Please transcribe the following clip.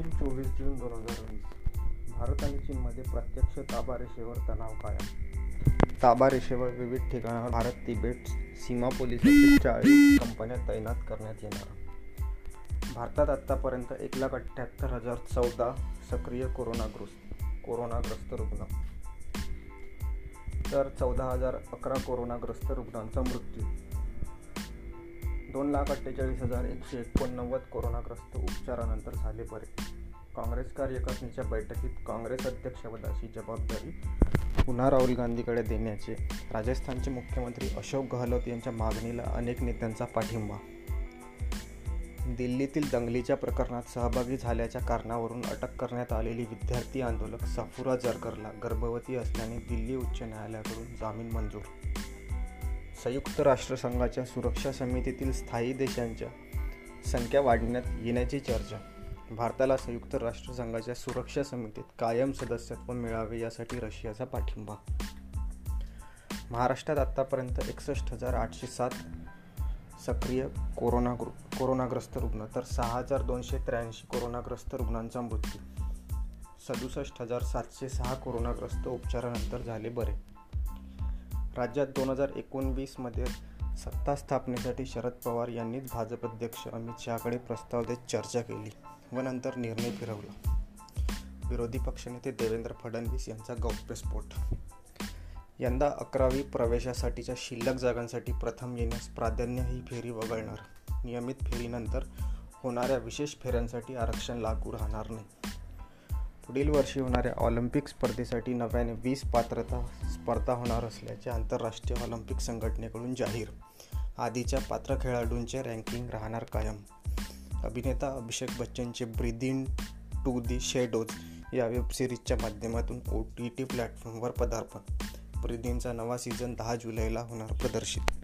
April चोवीस जून दोन हजार वीस. भारत आणि चीनमध्ये प्रत्यक्ष ताबा रेषेवर तणाव कायम. ताबा रेषेवर विविध ठिकाणावर भारत तिबेट सीमा पोलीस चाळीस कंपन्या तैनात करण्यात येणार. भारतात आत्तापर्यंत एक लाख अठ्ठ्याहत्तर हजार चौदा सक्रिय कोरोनाग्रस्त कोरोनाग्रस्त रुग्ण. तर चौदा हजार अकरा कोरोनाग्रस्त रुग्णांचा मृत्यू. दोन लाख अठ्ठेचाळीस हजार एकशे एकोणनव्वद कोरोनाग्रस्त उपचारानंतर झाले बरे. काँग्रेस कार्यकारिणीच्या बैठकीत काँग्रेस अध्यक्षपदाची जबाबदारी पुन्हा राहुल गांधीकडे देण्याचे. राजस्थानचे मुख्यमंत्री अशोक गहलोत यांच्या मागणीला अनेक नेत्यांचा पाठिंबा. दिल्लीतील दंगलीच्या प्रकरणात सहभागी झाल्याच्या कारणावरून अटक करण्यात आलेली विद्यार्थी आंदोलक सफुरा जरकरला गर्भवती असल्याने दिल्ली उच्च न्यायालयाकडून जामीन मंजूर संयुक्त राष्ट्रसंघाच्या सुरक्षा समितीतील स्थायी देशांच्या संख्या वाढण्यात येण्याची चर्चा. भारताला संयुक्त राष्ट्रसंघाच्या सुरक्षा समितीत कायम सदस्यत्व मिळावे यासाठी रशियाचा पाठिंबा. महाराष्ट्रात आत्तापर्यंत एकसष्ट हजार आठशे सात सक्रिय कोरोना कोरोनाग्रस्त रुग्ण तर सहा हजार दोनशे त्र्याऐंशी कोरोनाग्रस्त रुग्णांचा मृत्यू. सदुसष्ट हजार सातशे सहा कोरोनाग्रस्त उपचारानंतर झाले बरे. राज्यात दोन हजार एकोणवीसमध्ये सत्ता स्थापनेसाठी शरद पवार यांनीच भाजप अध्यक्ष अमित शहाकडे प्रस्ताव देत चर्चा केली व नंतर निर्णय फिरवला. विरोधी पक्षनेते देवेंद्र फडणवीस यांचा गौप्यस्फोट यंदा अकरावी प्रवेशासाठीच्या शिल्लक जागांसाठी प्रथम येण्यास प्राधान्य ही फेरी वगळणार. नियमित फेरीनंतर होणाऱ्या विशेष फेऱ्यांसाठी आरक्षण लागू राहणार नाही. पुढील वर्षी होणाऱ्या ऑलिम्पिक स्पर्धेसाठी नव्याने वीस पात्रता स्पर्धा होणार असल्याचे आंतरराष्ट्रीय ऑलिम्पिक संघटनेकडून जाहीर. आधीच्या पात्र खेळाडूंचे रँकिंग राहणार कायम. अभिनेता Abhishek बच्चनचे breathe in to the shadows या वेबसिरीजच्या माध्यमातून ओ टी टी प्लॅटफॉर्मवर पदार्पण. ब्रिदिनचा नवा सीझन दहा जुलैला होणार प्रदर्शित.